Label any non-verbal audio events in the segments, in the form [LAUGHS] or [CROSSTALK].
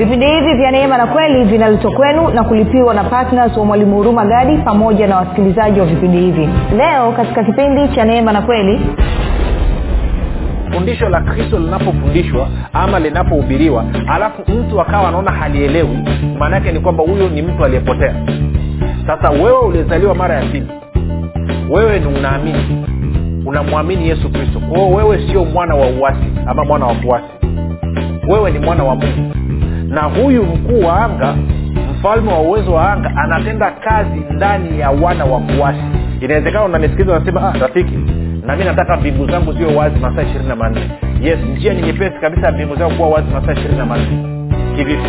vipindi hivi vya neema na kweli vinaletwa kwenu na kulipiwa na ptns wa mwalimu huruma gadi pamoja na wasikilizaji wa vipindi hivi. Leo katika kipindi cha neema na kweli fundisho la kristo linapofundishwa ama linapohubiriwa alafu mtu akawa anaona halielewi maana yake ni kwamba huyo ni mtu aliyepotea. Sasa wewe uliezaliwa mara ya pili wewe ni unaamini unamwamini yesu kristo. Kwao wewe sio mwana wa uwasi ama mwana wa kuasi. Wewe ni mwana wa mungu na huyu mkuu wa anga mfalme wa uwezo wa anga anatenda kazi ndani ya wana wa kuasi inawezekana unanisikiliza unasema ah, rafiki na mi nataka mbingu zangu ziwe wazi masaa ishirini na manne. Yes njia ni nyepesi kabisa ya mbingu zangu kuwa wazi masaa ishirini na manne. Kivipi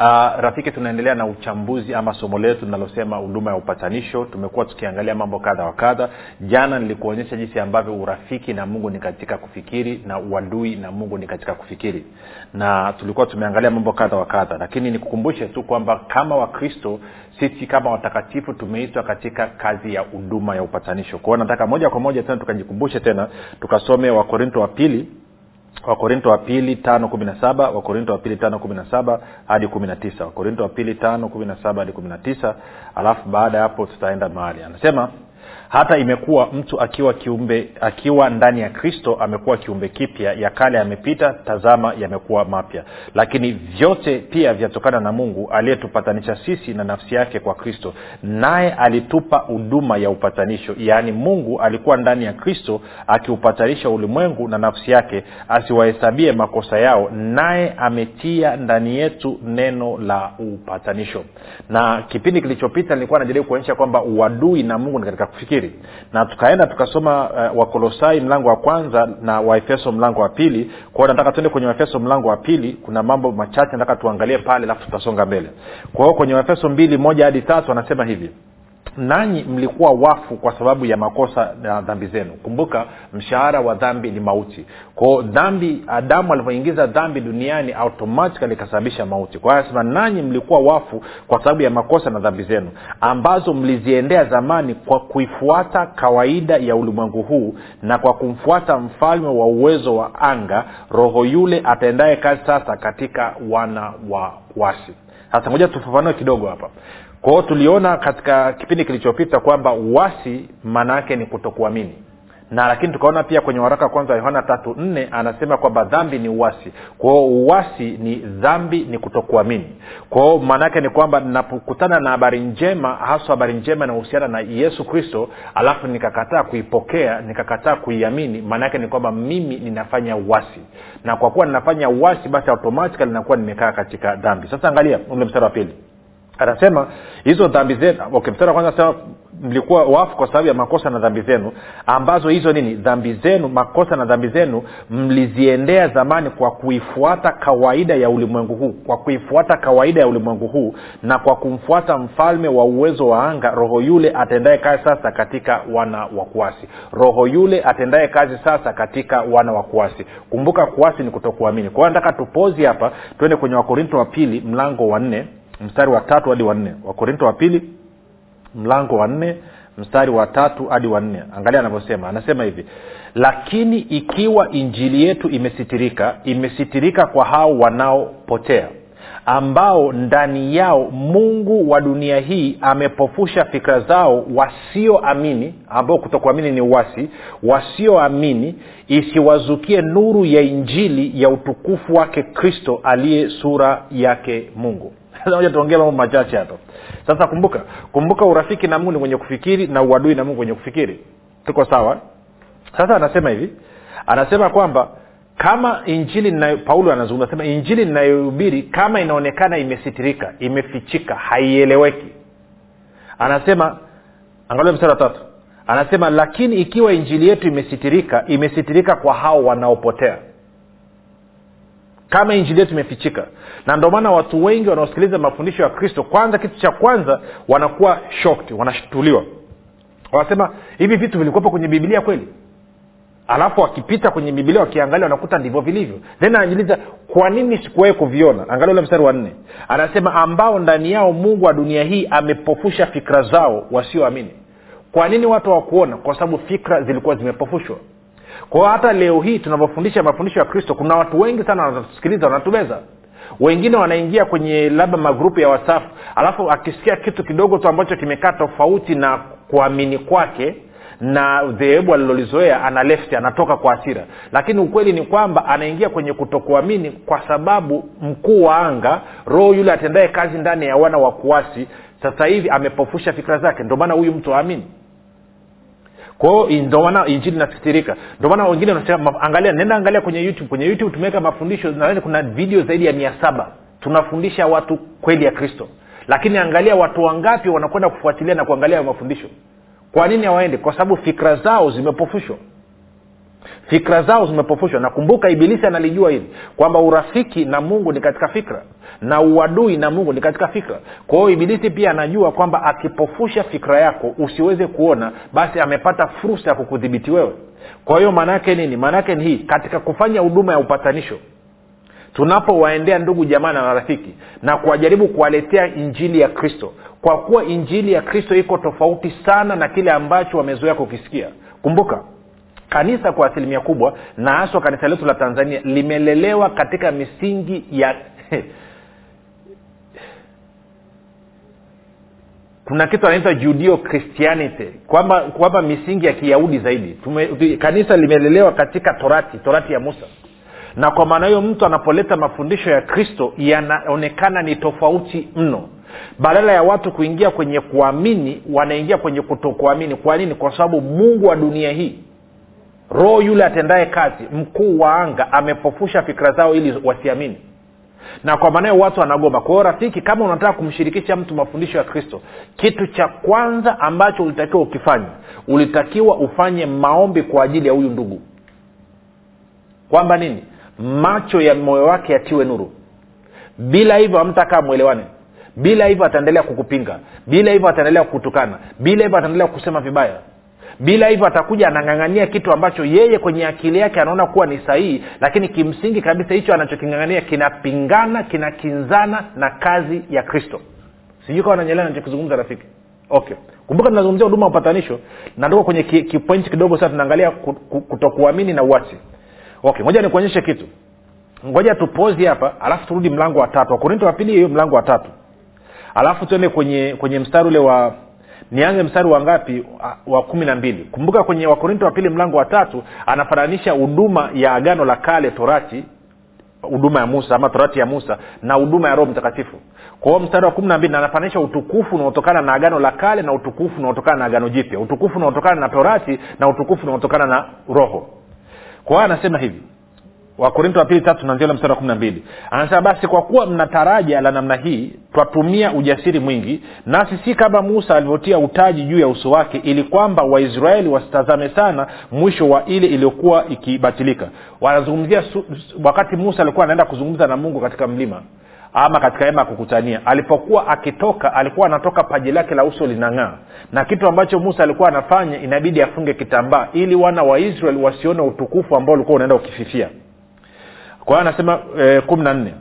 uh, rafiki tunaendelea na uchambuzi ama somo letu linalosema huduma ya upatanisho. Tumekuwa tukiangalia mambo kadha wa kadha. Jana nilikuonyesha jinsi ambavyo urafiki na mungu ni katika kufikiri na uadui na mungu ni katika kufikiri. Na tulikuwa tumeangalia mambo kadha wa kadha. Lakini nikukumbushe tu kwamba kama wakristo sisi kama watakatifu tumeitwa katika kazi ya huduma ya upatanisho. Kwao nataka moja kwa moja tena tukajikumbushe tena tukasome wakorinto wa pili wakorinto wa pili tano kumi na saba wakorinto wa pili tano kumi na saba hadi kumi na tisa. Wakorinto wa pili tano kumi na saba hadi kumi na tisa. Alafu baada ya hapo tutaenda mahali. Anasema hata imekuwa mtu akiwa kiumbe akiwa ndani ya kristo amekuwa kiumbe kipya. Ya kale yamepita tazama yamekuwa mapya. Lakini vyote pia vyatokana na mungu aliyetupatanisha sisi na nafsi yake kwa kristo. Naye alitupa huduma ya upatanisho. Yaani mungu alikuwa ndani ya kristo akiupatanisha ulimwengu na nafsi yake asiwahesabie makosa yao. Naye ametia ndani yetu neno la upatanisho. Na kipindi kilichopita nilikuwa najaribu kuonyesha kwamba uadui na mungu ni katika kufikiri na tukaenda tukasoma uh, wakolosai mlango wa kwanza na waefeso mlango wa pili. Kwao nataka tuende kwenye waefeso mlango wa pili. Kuna mambo machache nataka tuangalie pale alafu tutasonga mbele. Kwa hiyo kwenye waefeso mbili moja hadi tatu anasema hivi nanyi mlikuwa wafu kwa sababu ya makosa na dhambi zenu. Kumbuka mshahara wa dhambi ni mauti. Kwao dhambi adamu alivyoingiza dhambi duniani automatikali ikasababisha mauti. Kwa hiyo anasema nanyi mlikuwa wafu kwa sababu ya makosa na dhambi zenu ambazo mliziendea zamani kwa kuifuata kawaida ya ulimwengu huu na kwa kumfuata mfalme wa uwezo wa anga roho yule atendaye kazi sasa katika wana wa wasi. Sasa ngoja tufafanue kidogo hapa kwao tuliona katika kipindi kilichopita kwamba uwasi maana yake ni kutokuamini. Na lakini tukaona pia kwenye waraka kwanza wa yohana tatu nne anasema kwamba dhambi ni uwasi kwao uwasi ni dhambi ni kutokuamini. Kwao maanaake ni kwamba napokutana na habari njema haswa habari njema inahusiana na yesu kristo alafu nikakataa kuipokea nikakataa kuiamini maanaake ni kwamba mimi ninafanya uwasi na kwa kuwa ninafanya uwasi basi automatikali nakuwa nimekaa katika dhambi. Sasa angalia ule mstari wa pili anasema hizo dhambi zenu okay, kwanza anasema mlikuwa wafu kwa sababu ya makosa na dhambi zenu. Ambazo hizo nini? Dhambi zenu makosa na dhambi zenu mliziendea zamani kwa kuifuata kawaida ya ulimwengu huu. Kwa kuifuata kawaida ya ulimwengu huu na kwa kumfuata mfalme wa uwezo wa anga roho yule atendaye kazi sasa katika wana wa kuasi. Roho yule atendaye kazi sasa katika wana wa kuasi. Kumbuka kuasi ni kutokuamini. Kwa hiyo nataka tupozi hapa tuende kwenye wakorinto wa pili mlango wa nne mstari wa tatu hadi wanne wakorinto wa pili mlango wa nne. Mstari wa tatu hadi wa nne. Angalia anavyosema. Anasema hivi lakini ikiwa injili yetu imesitirika imesitirika kwa hao wanaopotea ambao ndani yao mungu wa dunia hii amepofusha fikra zao wasioamini ambao kutokuamini ni uwasi wasioamini isiwazukie nuru ya injili ya utukufu wake kristo aliye sura yake mungu moja tuongee mambo machache hapa sasa kumbuka kumbuka urafiki na mungu ni kwenye kufikiri na uadui na mungu kwenye kufikiri. Tuko sawa? Sasa anasema hivi anasema kwamba kama injili ninayo paulo anazungumza sema injili ninayohubiri kama inaonekana imesitirika imefichika haieleweki. Anasema angalia mstari tatu. Anasema lakini ikiwa injili yetu imesitirika imesitirika kwa hao wanaopotea kama injili yetu imefichika na ndio maana watu wengi wanaosikiliza mafundisho ya kristo kwanza kitu cha kwanza wanakuwa shocked wanashtuliwa. Wanasema hivi vitu vilikuwepo kwenye biblia kweli? Alafu wakipita kwenye bibilia wakiangalia wanakuta ndivyo vilivyo. Then anajiuliza kwa nini sikuwahi kuviona? Angalia ule mstari wa nne. Anasema ambao ndani yao mungu wa dunia hii amepofusha fikra zao wasioamini. Kwa nini watu hawakuona? Kwa sababu fikra zilikuwa zimepofushwa kwao hata leo hii tunavyofundisha mafundisho ya kristo kuna watu wengi sana wanatusikiliza wanatubeza. Wengine wanaingia kwenye labda magrupu ya wasafu alafu akisikia kitu kidogo tu ambacho kimekaa tofauti na kuamini kwake na dhehebu alilolizoea ana left anatoka kwa asira lakini ukweli ni kwamba anaingia kwenye kutokuamini kwa sababu mkuu wa anga roho yule atendaye kazi ndani ya wana wa kuasi sasa hivi amepofusha fikira zake. Ndio maana huyu mtu aamini kwao ndio maana injili inasitirika ndio maana wengine angalia nenda angalia kwenye youtube. Kwenye youtube tumeweka mafundisho nadhani kuna video zaidi ya mia saba. Tunafundisha watu kweli ya kristo. Lakini angalia watu wangapi wanakwenda kufuatilia na kuangalia mafundisho. Kwa nini hawaende kwa sababu fikra zao zimepofushwa fikra zao zimepofushwa. Nakumbuka ibilisi analijua hili kwamba urafiki na mungu ni katika fikra na uadui na mungu ni katika fikra. Kwa hiyo ibilisi pia anajua kwamba akipofusha fikra yako usiweze kuona basi amepata fursa ya kukudhibiti wewe. Kwa hiyo maanaake nini? Maanaake ni hii katika kufanya huduma ya upatanisho tunapowaendea ndugu jamaa na marafiki na kuwajaribu kuwaletea injili ya kristo. Kwa kuwa injili ya kristo iko tofauti sana na kile ambacho wamezoea kukisikia. Kumbuka kanisa kwa asilimia kubwa na haswa kanisa letu la tanzania limelelewa katika misingi ya [LAUGHS] kuna kitu anaitwa judio christianity kwamba kwamba misingi ya kiyahudi zaidi. Tume, kanisa limelelewa katika torati torati ya musa. Na kwa maana hiyo mtu anapoleta mafundisho ya kristo yanaonekana ni tofauti mno. Badala ya watu kuingia kwenye kuamini wanaingia kwenye kutokuamini. Kwa nini? Kwa sababu mungu wa dunia hii roho yule atendaye kazi mkuu wa anga amepofusha fikira zao ili wasiamini. Na kwa maanayo watu wanagoma kwa hiyo rafiki kama unataka kumshirikisha mtu mafundisho ya kristo kitu cha kwanza ambacho ulitakiwa ukifanya ulitakiwa ufanye maombi kwa ajili ya huyu ndugu. Kwamba nini? Macho ya moyo wake yatiwe nuru. Bila hivyo amtakaa mwelewane. Bila hivyo ataendelea kukupinga. Bila hivyo ataendelea kukutukana. Bila hivyo ataendelea kusema vibaya bila hivyo atakuja anang'ang'ania kitu ambacho yeye kwenye akili yake anaona kuwa ni sahihi lakini kimsingi kabisa hicho anachoking'ang'ania kinapingana kinakinzana na kazi ya kristo. Sijui kawa nanyelea nachokizungumza rafiki. Okay. Kumbuka tunazungumzia huduma ya upatanisho. Natoka kwenye kipointi ki kidogo sasa tunaangalia kutokuamini na uwasi okay ngoja nikuonyeshe kitu. Ngoja tupozi hapa alafu turudi mlango wa tatu. Wakorinto wa pili hiyo mlango wa tatu. Alafu tuende kwenye kwenye mstari ule wa nianze mstari wa ngapi? Wa kumi na mbili. Kumbuka kwenye wakorinto wa pili mlango wa tatu anafananisha huduma ya agano la kale torati huduma ya musa ama torati ya musa na huduma ya roho mtakatifu. Kwa hiyo mstari wa kumi na mbili anafananisha utukufu unaotokana na agano la kale na utukufu unaotokana na agano jipya. Utukufu unaotokana na torati na utukufu unaotokana na roho. Kwa hiyo anasema hivi wakorinto wa pili tatu nanzia mstari wa kumi na mbili. Anasema basi kwa kuwa mna taraja la namna hii twatumia ujasiri mwingi nasi si kama musa alivyotia utaji juu ya uso wake ili kwamba waisraeli wasitazame sana mwisho wa ile iliyokuwa ikibatilika. Wanazungumzia wakati musa alikuwa anaenda kuzungumza na mungu katika mlima ama katika hema ya kukutania alipokuwa akitoka alikuwa anatoka paji lake la uso linang'aa. Na kitu ambacho musa alikuwa anafanya inabidi afunge kitambaa ili wana wa israeli wasione utukufu ambao ulikuwa unaenda ukififia kwa hiyo anasema e, kumi na nne.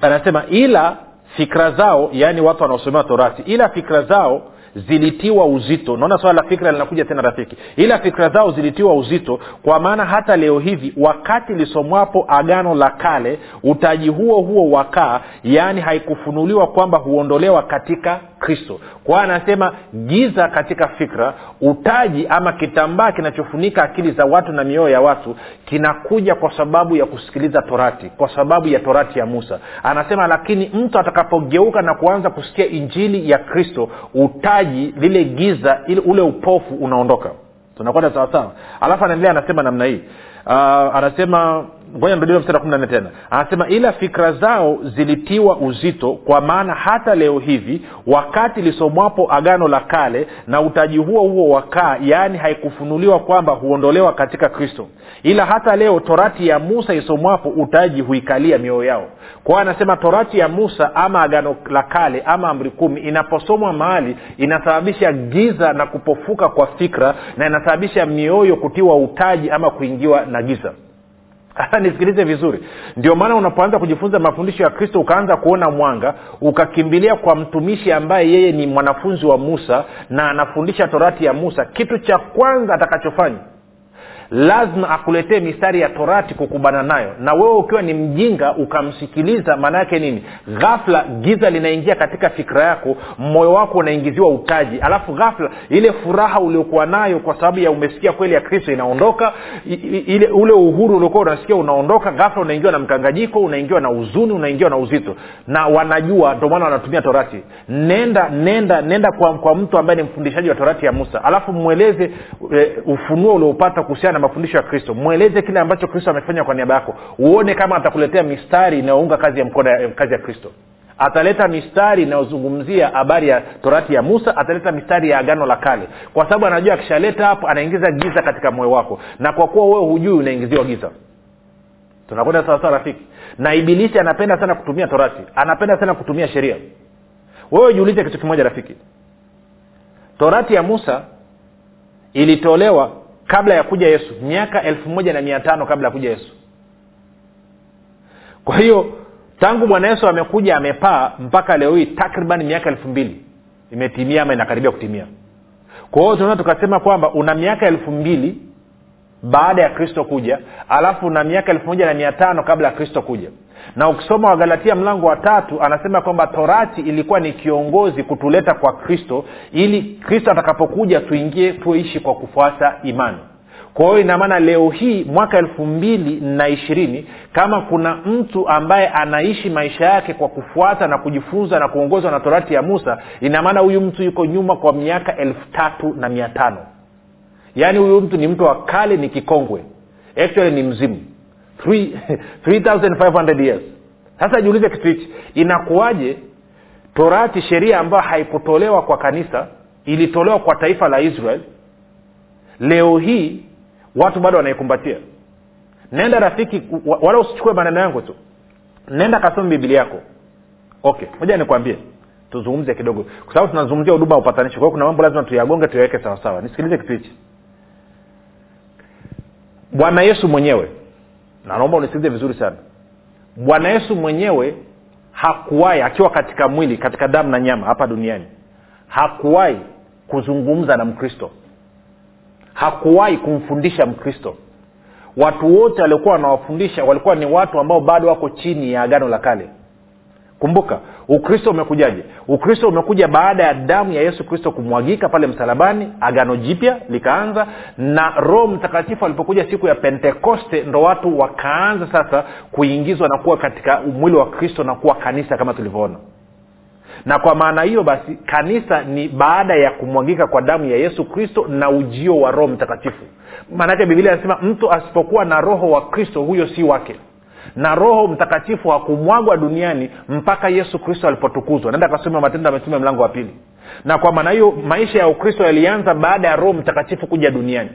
Anasema ila fikra zao yaani watu wanaosomewa torati ila fikra zao zilitiwa uzito. Naona swala la fikra linakuja tena rafiki. Ila fikra zao zilitiwa uzito kwa maana hata leo hivi wakati lisomwapo agano la kale utaji huo huo wakaa yaani haikufunuliwa kwamba huondolewa katika kristo. Kwa anasema giza katika fikra utaji ama kitambaa kinachofunika akili za watu na mioyo ya watu kinakuja kwa sababu ya kusikiliza torati kwa sababu ya torati ya musa. Anasema lakini mtu atakapogeuka na kuanza kusikia injili ya kristo utaji lile giza ile ule upofu unaondoka. Tunakwenda sawasawa alafu anaendelea anasema namna hii. Uh, anasema ngoja nirudie mstari wa kumi na nne tena. Anasema ila fikra zao zilitiwa uzito kwa maana hata leo hivi wakati lisomwapo agano la kale na utaji huo huo wakaa yaani haikufunuliwa kwamba huondolewa katika kristo. Ila hata leo torati ya musa isomwapo utaji huikalia mioyo yao. Kwao anasema torati ya musa ama agano la kale ama amri kumi inaposomwa mahali inasababisha giza na kupofuka kwa fikra na inasababisha mioyo kutiwa utaji ama kuingiwa na giza [LAUGHS] nisikilize vizuri. Ndio maana unapoanza kujifunza mafundisho ya kristo ukaanza kuona mwanga ukakimbilia kwa mtumishi ambaye yeye ni mwanafunzi wa musa na anafundisha torati ya musa kitu cha kwanza atakachofanya lazima akuletee mistari ya torati kukubana nayo. Na wewe ukiwa ni mjinga ukamsikiliza maana yake nini? Ghafla giza linaingia katika fikra yako moyo wako unaingiziwa utaji. Alafu ghafla ile furaha uliokuwa nayo kwa sababu ya umesikia kweli ya kristo inaondoka ile ule uhuru uliokuwa unasikia unaondoka ghafla unaingiwa na mkanganyiko unaingiwa na huzuni unaingiwa na uzito. Na wanajua ndio maana wanatumia torati. Nenda nenda nenda kwa, kwa mtu ambaye ni mfundishaji wa torati ya musa. Alafu mweleze e, ufunuo uliopata kuhusiana na mafundisho ya kristo. Mweleze kile ambacho kristo amefanya kwa niaba yako. Uone kama atakuletea mistari inayounga kazi ya mkono kazi ya kristo. Ataleta mistari inayozungumzia habari ya torati ya musa ataleta mistari ya agano la kale. Kwa sababu anajua akishaleta hapo anaingiza giza katika moyo wako. Na kwa kuwa wewe hujui unaingiziwa giza. Tunakwenda sawasawa rafiki? Na ibilisi anapenda sana kutumia torati. Anapenda sana kutumia sheria. Wewe jiulize kitu kimoja rafiki. Torati ya musa ilitolewa kabla ya kuja yesu miaka elfu moja na mia tano kabla ya kuja yesu. Kwa hiyo tangu bwana yesu amekuja amepaa mpaka leo hii takriban miaka elfu mbili. Imetimia ama inakaribia kutimia. Kwa hiyo tunaweza tukasema kwamba una miaka elfu mbili baada ya kristo kuja alafu una miaka elfu moja na mia tano kabla ya kristo kuja na ukisoma wagalatia mlango wa tatu anasema kwamba torati ilikuwa ni kiongozi kutuleta kwa kristo ili kristo atakapokuja tuingie tuishi kwa kufuata imani. Kwa hiyo inamaana leo hii mwaka elfu mbili na ishirini kama kuna mtu ambaye anaishi maisha yake kwa kufuata na kujifunza na kuongozwa na torati ya musa inamaana huyu mtu yuko nyuma kwa miaka elfu tatu na mia tano. Yaani huyu mtu ni mtu wa kale ni kikongwe. Actually ni mzimu 3500 [LAUGHS] years. Sasa jiulize kitu hichi. Inakuwaje torati sheria ambayo haikutolewa kwa kanisa ilitolewa kwa taifa la israel? Leo hii watu bado wanaikumbatia. Nenda rafiki wala usichukue maneno yangu tu. Nenda kasome biblia yako. Okay moja nikwambie. Tuzungumze kidogo. Kwa sababu tunazungumzia huduma ya upatanishi kwa kuna mambo lazima tuyagonge tuyaweke sawasawa. Nisikilize kitu hichi. Bwana yesu mwenyewe na naomba unisikilize vizuri sana. Bwana yesu mwenyewe hakuwahi akiwa katika mwili katika damu na nyama hapa duniani hakuwahi kuzungumza na mkristo. Hakuwahi kumfundisha mkristo. Watu wote waliokuwa wanawafundisha walikuwa ni watu ambao bado wako chini ya agano la kale kumbuka ukristo umekujaje? Ukristo umekuja baada ya damu ya yesu kristo kumwagika pale msalabani agano jipya likaanza na roho mtakatifu alipokuja siku ya pentekoste ndo watu wakaanza sasa kuingizwa na kuwa katika mwili wa kristo na kuwa kanisa kama tulivyoona. Na kwa maana hiyo basi kanisa ni baada ya kumwagika kwa damu ya yesu kristo na ujio wa roho mtakatifu. Maanake bibilia anasema mtu asipokuwa na roho wa kristo huyo si wake na roho mtakatifu hakumwagwa duniani mpaka yesu kristo alipotukuzwa. Naenda kasoma matendo ya mitume mlango wa pili. Na kwa maana hiyo maisha ya ukristo yalianza baada ya roho mtakatifu kuja duniani.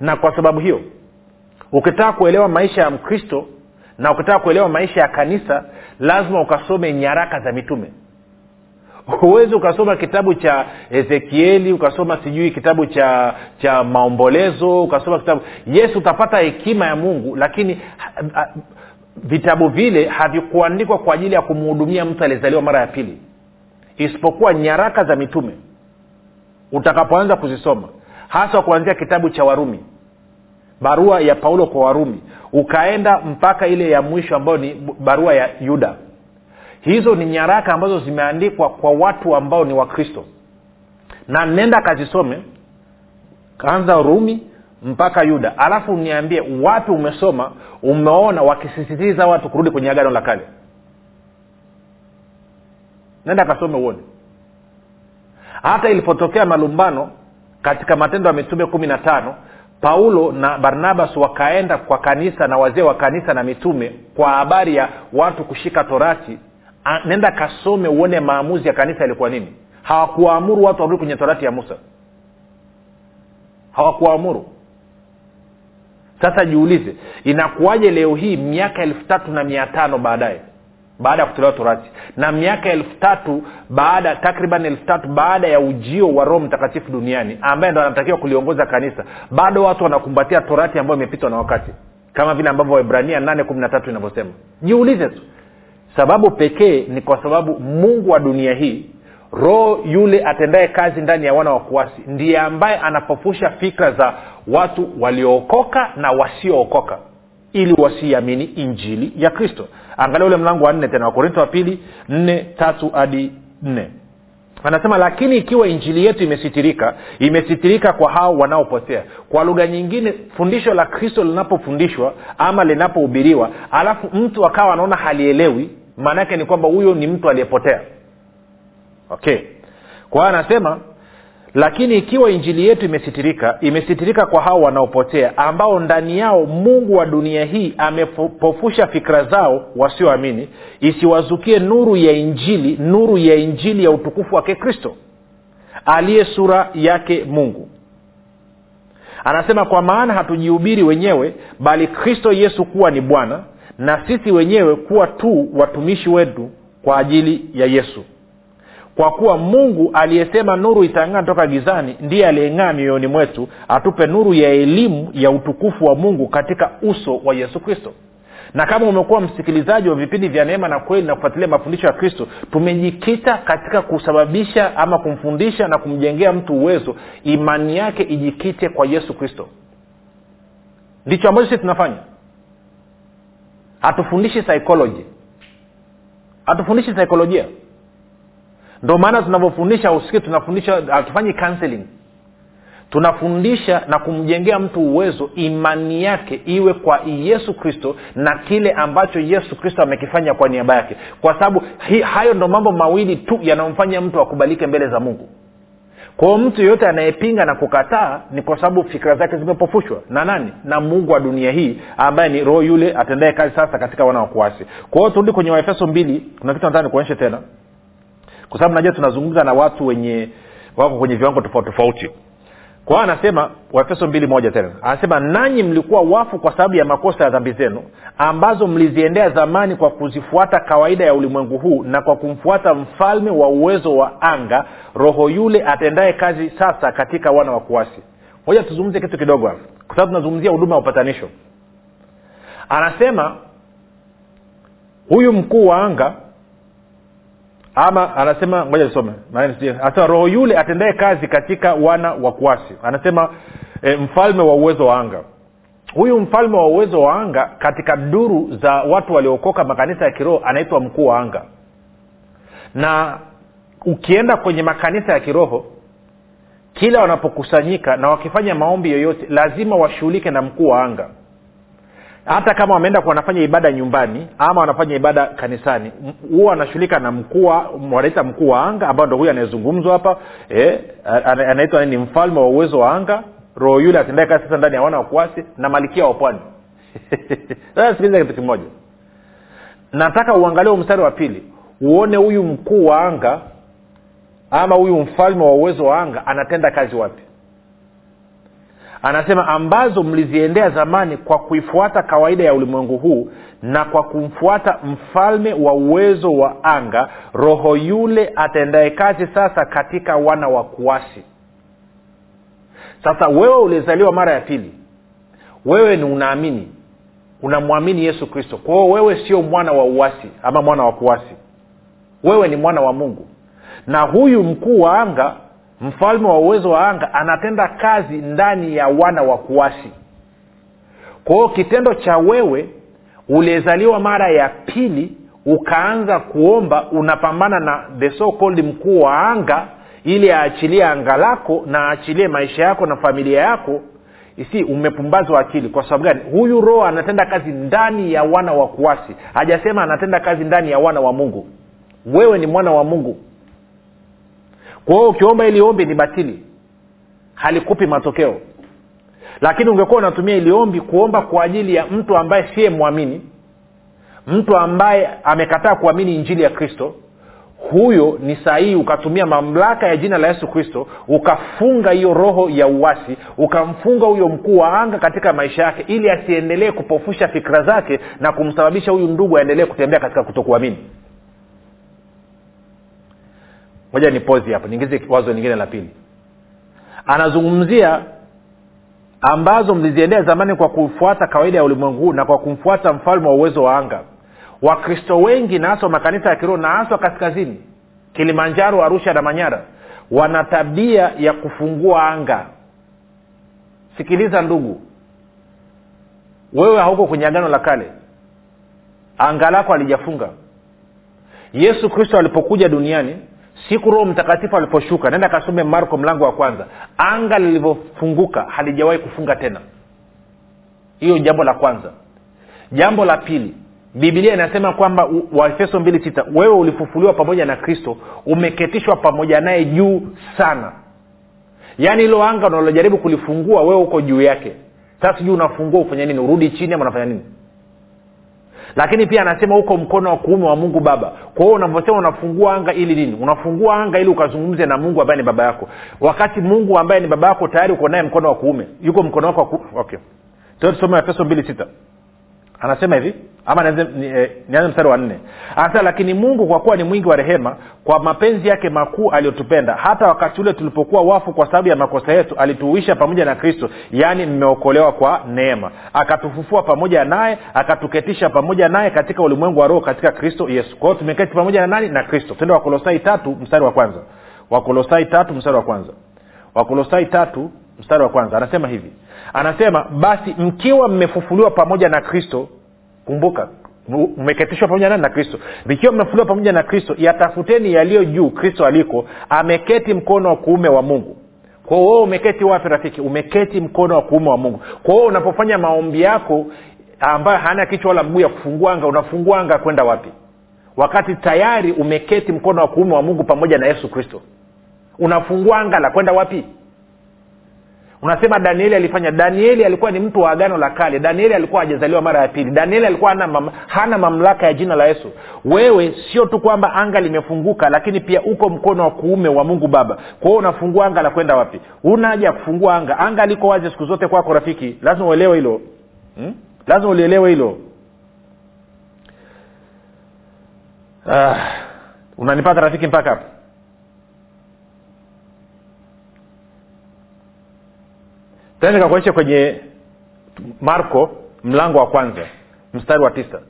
Na kwa sababu hiyo ukitaka kuelewa maisha ya mkristo na ukitaka kuelewa maisha ya kanisa lazima ukasome nyaraka za mitume huwezi ukasoma kitabu cha ezekieli ukasoma sijui kitabu cha cha maombolezo ukasoma kitabu. Yes utapata hekima ya mungu lakini ha, ha, vitabu vile havikuandikwa kwa ajili ya kumhudumia mtu aliyezaliwa mara ya pili. Isipokuwa nyaraka za mitume utakapoanza kuzisoma. Hasa kuanzia kitabu cha warumi. Barua ya paulo kwa warumi. Ukaenda mpaka ile ya mwisho ambayo ni barua ya yuda hizo ni nyaraka ambazo zimeandikwa kwa watu ambao ni wakristo. Na nenda kazisome kaanza rumi mpaka yuda. Alafu niambie wapi umesoma umeona wakisisitiza watu kurudi kwenye agano la kale? Nenda kasome uone. Hata ilipotokea malumbano katika matendo ya mitume kumi na tano paulo na barnabas wakaenda kwa kanisa na wazee wa kanisa na mitume kwa habari ya watu kushika torati nenda kasome uone maamuzi ya kanisa yalikuwa nini. Hawakuwaamuru watu warudi kwenye torati ya musa. Hawakuwaamuru sasa jiulize inakuwaje leo hii miaka elfu tatu na mia tano baadaye baada ya kutolewa torati na miaka elfu tatu baada takriban elfu tatu baada ya ujio wa roho mtakatifu duniani ambaye ndo anatakiwa kuliongoza kanisa bado watu wanakumbatia torati ambayo imepitwa na wakati kama vile ambavyo waibrania nane kumi na tatu inavyosema. Jiulize tu sababu pekee ni kwa sababu mungu wa dunia hii roho yule atendaye kazi ndani ya wana wa kuasi ndiye ambaye anapofusha fikra za watu waliookoka na wasiookoka ili wasiamini injili ya kristo. Angalia ule mlango wa nne tena wakorinto wa pili nne tatu hadi nne. Anasema lakini ikiwa injili yetu imesitirika imesitirika kwa hao wanaopotea kwa lugha nyingine fundisho la kristo linapofundishwa ama linapohubiriwa alafu mtu akawa anaona halielewi maana yake ni kwamba huyo ni mtu aliyepotea. Okay. Kwa hiyo anasema lakini ikiwa injili yetu imesitirika imesitirika kwa hao wanaopotea ambao ndani yao mungu wa dunia hii amepofusha fikra zao wasioamini isiwazukie nuru ya injili nuru ya injili ya utukufu wake kristo aliye sura yake mungu. Anasema kwa maana hatujihubiri wenyewe bali kristo yesu kuwa ni bwana na sisi wenyewe kuwa tu watumishi wetu kwa ajili ya yesu. Kwa kuwa mungu aliyesema nuru itang'aa toka gizani ndiye aliyeng'aa mioyoni mwetu atupe nuru ya elimu ya utukufu wa mungu katika uso wa yesu kristo. Na kama umekuwa msikilizaji wa vipindi vya neema na kweli na kufuatilia mafundisho ya kristo tumejikita katika kusababisha ama kumfundisha na kumjengea mtu uwezo imani yake ijikite kwa yesu kristo. Ndicho ambacho sisi tunafanya hatufundishi psychology. Hatufundishi saikolojia ndo maana tunavyofundisha usiki tunafundisha hatufanyi counseling. Tunafundisha na kumjengea mtu uwezo imani yake iwe kwa yesu kristo na kile ambacho yesu kristo amekifanya kwa niaba yake. Kwa sababu hayo ndo mambo mawili tu yanayomfanya mtu akubalike mbele za mungu kwao mtu yeyote anayepinga na kukataa ni kwa sababu fikira zake zimepofushwa. Na nani? Na mungu wa dunia hii ambaye ni roho yule atendae kazi sasa katika wana wakuasi kwa hiyo turudi kwenye waefeso mbili. Kuna kitu nataka nikuonyeshe tena. Kwa sababu najua tunazungumza na watu wenye wako kwenye viwango tofauti tofauti kwa hiyo anasema waefeso mbili moja tena anasema nanyi mlikuwa wafu kwa sababu ya makosa ya dhambi zenu ambazo mliziendea zamani kwa kuzifuata kawaida ya ulimwengu huu na kwa kumfuata mfalme wa uwezo wa anga roho yule atendaye kazi sasa katika wana wa kuasi. Moja tuzungumze kitu kidogo hapa kwa sababu tunazungumzia huduma ya upatanisho. Anasema huyu mkuu wa anga ama anasema ngoja nisome. Anasema roho yule atendaye kazi katika wana wa kuasi. Anasema e, mfalme wa uwezo wa anga. Huyu mfalme wa uwezo wa anga katika duru za watu waliokoka makanisa ya kiroho anaitwa mkuu wa anga. Na ukienda kwenye makanisa ya kiroho kila wanapokusanyika na wakifanya maombi yoyote lazima washughulike na mkuu wa anga hata kama wameenda wanafanya ibada nyumbani ama wanafanya ibada kanisani huwa wanashughulika na mkuu wanaita mkuu wa anga ambao ndo huyu anayezungumzwa hapa eh, anaitwa ni mfalme wa uwezo wa anga roho yule atendae kazi sasa ndani ya wana wakuasi na malikia wa pwani. [LAUGHS] Sasa sikiliza kitu kimoja. Nataka uangalie mstari wa pili uone huyu mkuu wa anga ama huyu mfalme wa uwezo wa anga anatenda kazi wapi anasema ambazo mliziendea zamani kwa kuifuata kawaida ya ulimwengu huu na kwa kumfuata mfalme wa uwezo wa anga roho yule atendaye kazi sasa katika wana wa kuasi. Sasa wewe ulizaliwa mara ya pili wewe ni unaamini unamwamini yesu kristo. Kwa hiyo wewe sio mwana wa uasi ama mwana wa kuasi. Wewe ni mwana wa mungu. Na huyu mkuu wa anga mfalme wa uwezo wa anga anatenda kazi ndani ya wana wa kuasi. Kwa hiyo kitendo cha wewe uliyezaliwa mara ya pili ukaanza kuomba unapambana na the so called mkuu wa anga ili aachilie anga lako na aachilie maisha yako na familia yako si umepumbazwa akili. Kwa sababu gani? Huyu roho anatenda kazi ndani ya wana wa kuasi. Hajasema anatenda kazi ndani ya wana wa mungu. Wewe ni mwana wa mungu kwa hiyo ukiomba ili ombi ni batili. Halikupi matokeo. Lakini ungekuwa unatumia iliombi kuomba kwa ajili ya mtu ambaye siye mwamini mtu ambaye amekataa kuamini injili ya kristo huyo ni sahihi ukatumia mamlaka ya jina la yesu kristo ukafunga hiyo roho ya uwasi ukamfunga huyo mkuu wa anga katika maisha yake ili asiendelee kupofusha fikira zake na kumsababisha huyu ndugu aendelee kutembea katika kutokuamini moja ni pozi hapo niingize wazo lingine la pili. Anazungumzia ambazo mliziendea zamani kwa kufuata kawaida ya ulimwengu huu na kwa kumfuata mfalme wa uwezo wa anga. Wakristo wengi na haswa makanisa ya kiroho na haswa kaskazini kilimanjaro arusha na manyara wana tabia ya kufungua anga. Sikiliza ndugu wewe hauko kwenye agano la kale. Anga lako alijafunga yesu kristo alipokuja duniani siku roho mtakatifu aliposhuka naenda kasome marko mlango wa kwanza. Anga lilivyofunguka halijawahi kufunga tena. Hiyo jambo la kwanza. Jambo la pili bibilia inasema kwamba waefeso mbili sita wewe ulifufuliwa pamoja na kristo umeketishwa pamoja naye juu sana. Yaani hilo anga unalojaribu kulifungua wewe uko juu yake. Sasa sijui unafungua ufanya nini? Urudi chini ama unafanya nini lakini pia anasema huko mkono wa kuume wa mungu baba. Kwa hiyo unavyosema unafungua anga ili nini? Unafungua anga ili ukazungumze na mungu ambaye ni baba yako. Wakati mungu ambaye ni baba yako tayari uko naye mkono wa kuume. Yuko mkono wako wa ku... okay. Tusome efeso mbili sita anasema hivi ama nianze eh, mstari wa nne. Anasema lakini mungu kwa kuwa ni mwingi wa rehema kwa mapenzi yake makuu aliyotupenda hata wakati ule tulipokuwa wafu kwa sababu ya makosa yetu alituuisha pamoja na kristo yaani mmeokolewa kwa neema. Akatufufua pamoja naye akatuketisha pamoja naye katika ulimwengu wa roho katika kristo yesu. Kwao tumeketi pamoja na nani? Na kristo. Tende wakolosai tatu mstari wa kwanza. Wakolosai tatu mstari wa kwanza. Wakolosai tatu mstari wa kwanza. Anasema hivi anasema basi mkiwa mmefufuliwa pamoja na kristo kumbuka mmeketishwa pamoja nani? Na kristo. Vikiwa mmefufuliwa pamoja na kristo yatafuteni yaliyo juu kristo aliko ameketi mkono wa kuume wa mungu. Kwa hiyo umeketi wapi rafiki? Umeketi mkono wa kuume wa mungu. Kwa hiyo unapofanya maombi yako ambayo hana kichwa wala mguu ya kufungua anga unafungua anga kwenda wapi? Wakati tayari umeketi mkono wa kuume wa mungu pamoja na yesu kristo. Unafungua anga la kwenda wapi unasema danieli alifanya danieli alikuwa ni mtu wa agano la kale danieli alikuwa hajazaliwa mara ya pili danieli alikuwa hana, mam, hana mamlaka ya jina la yesu. Wewe sio tu kwamba anga limefunguka lakini pia uko mkono wa kuume wa mungu baba. Kwa hiyo unafungua anga la kwenda wapi? Una haja ya kufungua anga. Anga liko wazi siku zote kwako rafiki. Lazima uelewe hilo. Hmm? lazima ulielewe hilo. Ah, unanipata rafiki mpaka hapa tena kakuonyesha kwenye marko mlango wa kwanza mstari wa tisa.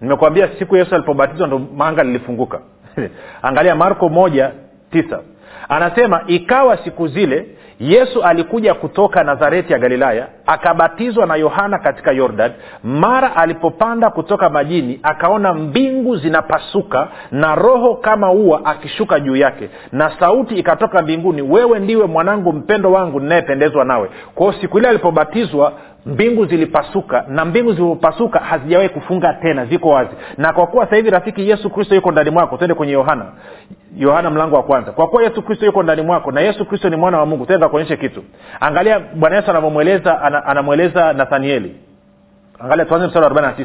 Nimekwambia siku yesu alipobatizwa ndo manga lilifunguka. [LAUGHS] Angalia marko moja tisa. Anasema ikawa siku zile yesu alikuja kutoka nazareti ya galilaya akabatizwa na yohana katika yordan. Mara alipopanda kutoka majini akaona mbingu zinapasuka na roho kama ua akishuka juu yake na sauti ikatoka mbinguni wewe ndiwe mwanangu mpendo wangu ninayependezwa nawe. Kwao siku ile alipobatizwa mbingu zilipasuka na mbingu zilipopasuka hazijawahi kufunga tena ziko wazi. Na kwa kuwa sahivi rafiki yesu kristo yuko ndani mwako twende kwenye yohana. Yohana mlango wa kwanza. Kwa kuwa yesu kristo yuko ndani mwako na yesu kristo ni mwana wa mungu tenda kuonyeshe kitu. Angalia bwana yesu anavyomweleza anamweleza nathanieli. Angalia tuanze mstari wa 49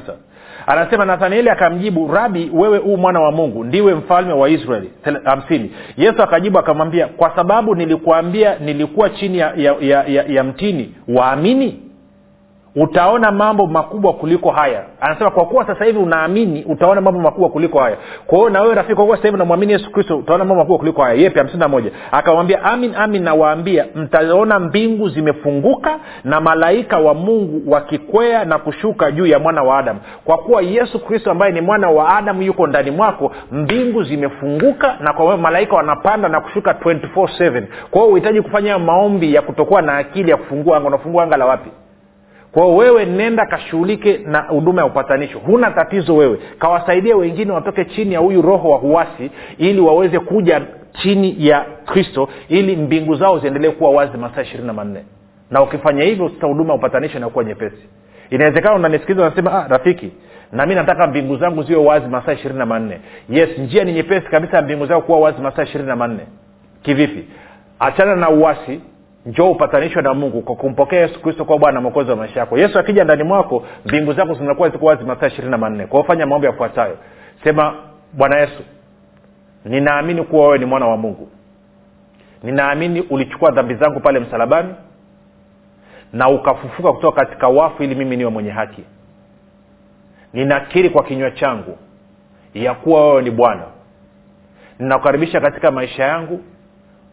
anasema nathanieli akamjibu rabi wewe huu mwana wa mungu ndiwe mfalme wa israeli. Hamsini. Yesu akajibu akamwambia kwa sababu nilikuambia nilikuwa chini ya, ya, ya, ya, ya mtini waamini utaona mambo makubwa kuliko haya. Anasema kwa kuwa sasa hivi unaamini utaona mambo makubwa kuliko haya. Kwa hiyo na wewe rafiki kwa kuwa sasa hivi unamwamini yesu kristo utaona mambo makubwa kuliko haya. Yepi? hamsini na moja. Akamwambia amin amin nawaambia mtaona mbingu zimefunguka na malaika wa mungu wakikwea na kushuka juu ya mwana wa adamu. Kwa kuwa yesu kristo ambaye ni mwana wa adamu yuko ndani mwako mbingu zimefunguka na kwa malaika wanapanda na kushuka 24/7 kwa hiyo uhitaji kufanya maombi ya kutokuwa na akili ya kufungua anga. Unafungua anga la wapi kwao wewe nenda kashughulike na huduma ya upatanisho. Huna tatizo wewe. Kawasaidia wengine watoke chini ya huyu roho wa huasi ili waweze kuja chini ya kristo ili mbingu zao ziendelee kuwa wazi masaa ishirini na manne. Na ukifanya hivyo sasa huduma ya upatanisho inakuwa nyepesi. Inawezekana unanisikiliza unasema ah, rafiki nami nataka mbingu zangu ziwe wazi masaa ishirini na manne. Yes njia ni nyepesi kabisa ya mbingu zao kuwa wazi masaa ishirini na manne. Kivipi? Achana na uasi njoo upatanishwe na mungu kwa kumpokea yesu kristo kuwa bwana mwokozi wa maisha yako. Yesu akija ndani mwako mbingu zako zinakuwa ziko wazi masaa ishirini na manne. Kwao fanya maombi yafuatayo. Sema bwana yesu ninaamini kuwa wewe ni mwana wa mungu. Ninaamini ulichukua dhambi zangu pale msalabani na ukafufuka kutoka katika wafu ili mimi niwe mwenye haki. Ninakiri kwa kinywa changu ya kuwa wewe ni bwana. Ninakukaribisha katika maisha yangu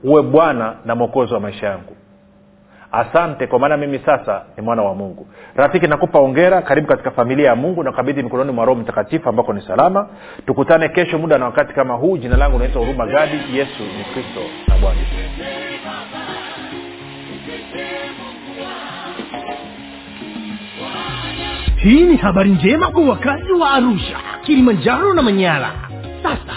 uwe bwana na mwokozi wa maisha yangu asante kwa maana mimi sasa ni mwana wa mungu. Rafiki nakupa ongera karibu katika familia ya mungu nakabidhi mikononi mwa roho mtakatifu ambako ni salama. Tukutane kesho muda na wakati kama huu. Jina langu naitwa huruma gadi. Yesu ni kristo na bwana. Hii ni habari njema kwa wakazi wa arusha kilimanjaro na manyara. Sasa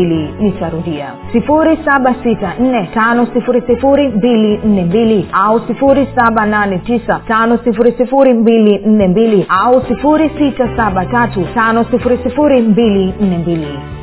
nitarudia. 7645242 au 7895242 au 6735242